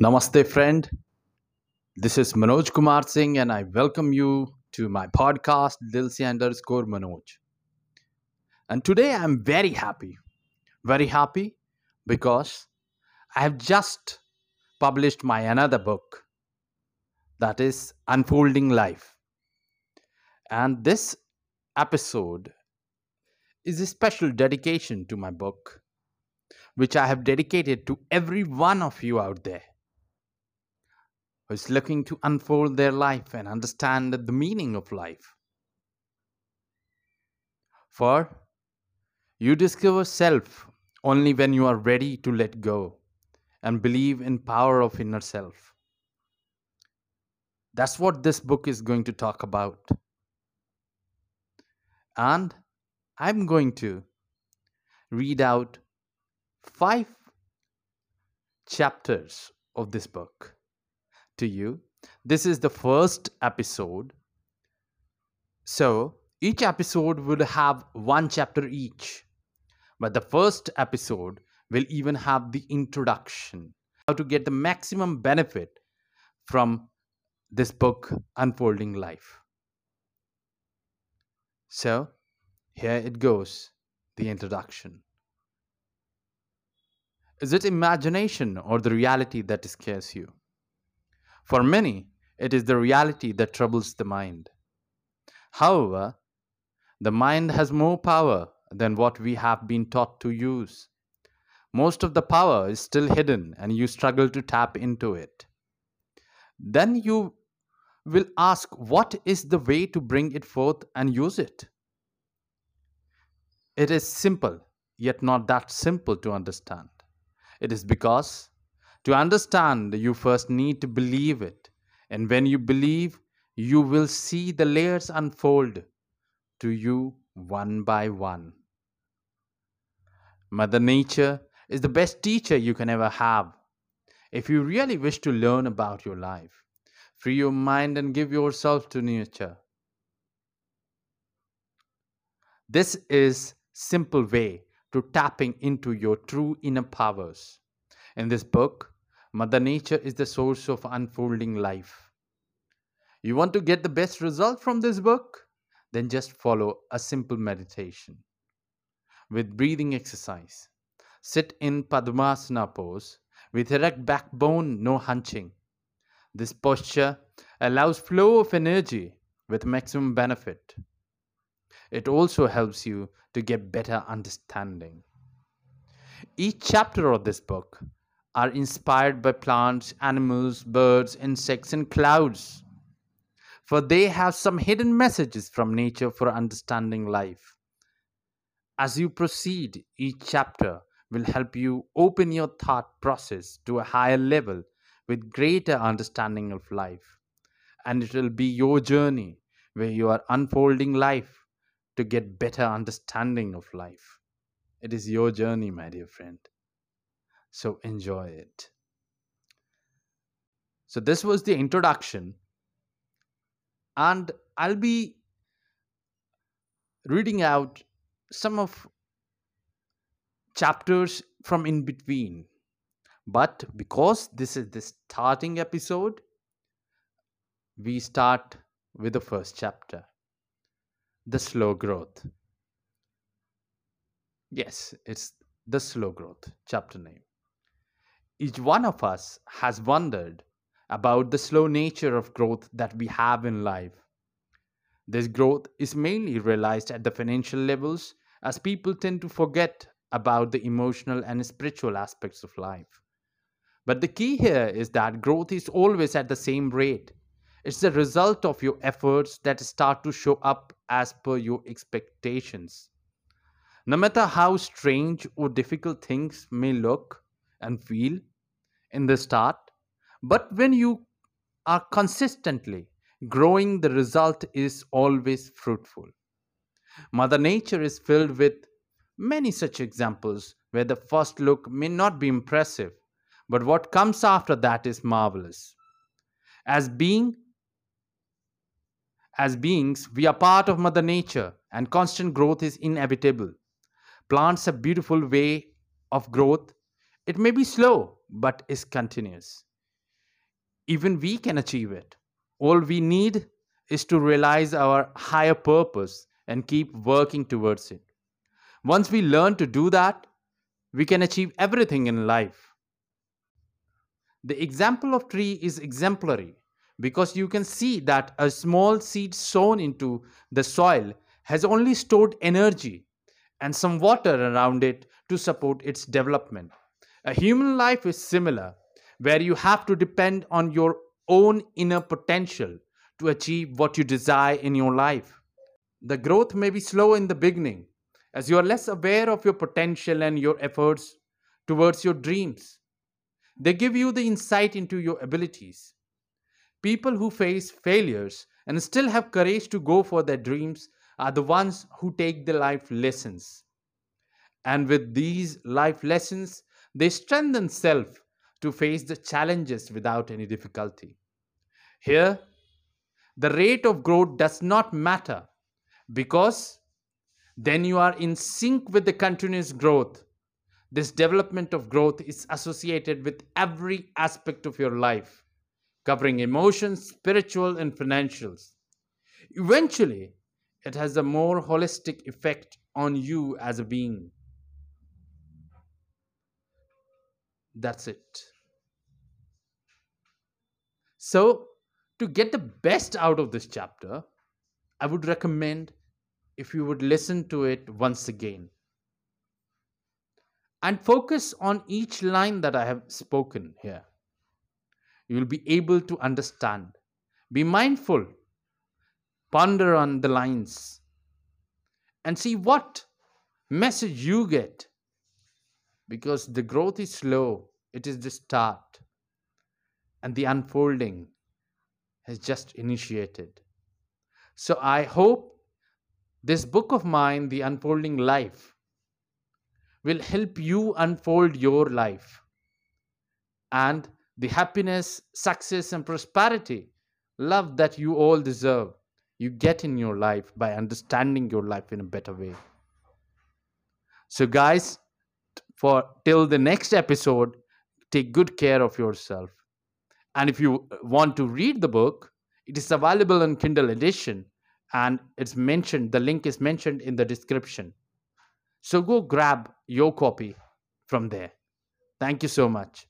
Namaste, friend. This is Manoj Kumar Singh, and I welcome you to my podcast, Dilsi underscore Manoj. And today I'm very happy, very happy because I have just published my another book that is Unfolding Life. And this episode is a special dedication to my book, which I have dedicated to every one of you out there who is looking to unfold their life and understand the meaning of life. For you discover self only when you are ready to let go and believe in power of inner self. That's what this book is going to talk about. And I'm going to read out five chapters of this book to you. This is the first episode. So each episode will have one chapter each. But the first episode will even have the introduction how to get the maximum benefit from this book, Unfolding Life. So here it goes the introduction. Is it imagination or the reality that scares you? For many, it is the reality that troubles the mind. However, the mind has more power than what we have been taught to use. Most of the power is still hidden and you struggle to tap into it. Then you will ask, What is the way to bring it forth and use it? It is simple, yet not that simple to understand. It is because to understand, you first need to believe it. And when you believe, you will see the layers unfold to you one by one. Mother Nature is the best teacher you can ever have. If you really wish to learn about your life, free your mind and give yourself to nature. This is simple way to tapping into your true inner powers. In this book, Mother Nature is the source of unfolding life. You want to get the best result from this book? Then just follow a simple meditation with breathing exercise. Sit in Padmasana pose with erect backbone, no hunching. This posture allows flow of energy with maximum benefit. It also helps you to get better understanding. Each chapter of this book are inspired by plants, animals, birds, insects, and clouds. For they have some hidden messages from nature for understanding life. As you proceed, each chapter will help you open your thought process to a higher level with greater understanding of life. And it will be your journey where you are unfolding life to get better understanding of life. It is your journey, my dear friend. So enjoy it. So, this was the introduction, and I'll be reading out some of chapters from in between. But because this is the starting episode, we start with the first chapter the slow growth. Yes, it's the slow growth chapter name. Each one of us has wondered about the slow nature of growth that we have in life. This growth is mainly realized at the financial levels as people tend to forget about the emotional and spiritual aspects of life. But the key here is that growth is always at the same rate. It's the result of your efforts that start to show up as per your expectations. No matter how strange or difficult things may look and feel, in the start, but when you are consistently growing, the result is always fruitful. Mother Nature is filled with many such examples where the first look may not be impressive, but what comes after that is marvelous. As being as beings, we are part of Mother Nature, and constant growth is inevitable. Plants a beautiful way of growth. It may be slow, but is continuous. even we can achieve it. All we need is to realize our higher purpose and keep working towards it. Once we learn to do that, we can achieve everything in life. The example of tree is exemplary because you can see that a small seed sown into the soil has only stored energy and some water around it to support its development. A human life is similar, where you have to depend on your own inner potential to achieve what you desire in your life. The growth may be slow in the beginning, as you are less aware of your potential and your efforts towards your dreams. They give you the insight into your abilities. People who face failures and still have courage to go for their dreams are the ones who take the life lessons. And with these life lessons, they strengthen self to face the challenges without any difficulty. Here, the rate of growth does not matter because then you are in sync with the continuous growth. This development of growth is associated with every aspect of your life, covering emotions, spiritual, and financials. Eventually, it has a more holistic effect on you as a being. That's it. So, to get the best out of this chapter, I would recommend if you would listen to it once again and focus on each line that I have spoken here. You will be able to understand. Be mindful, ponder on the lines, and see what message you get. Because the growth is slow, it is the start, and the unfolding has just initiated. So I hope this book of mine, The Unfolding Life, will help you unfold your life and the happiness, success, and prosperity, love that you all deserve, you get in your life by understanding your life in a better way. So, guys, for till the next episode, take good care of yourself. And if you want to read the book, it is available in Kindle edition and it's mentioned, the link is mentioned in the description. So go grab your copy from there. Thank you so much.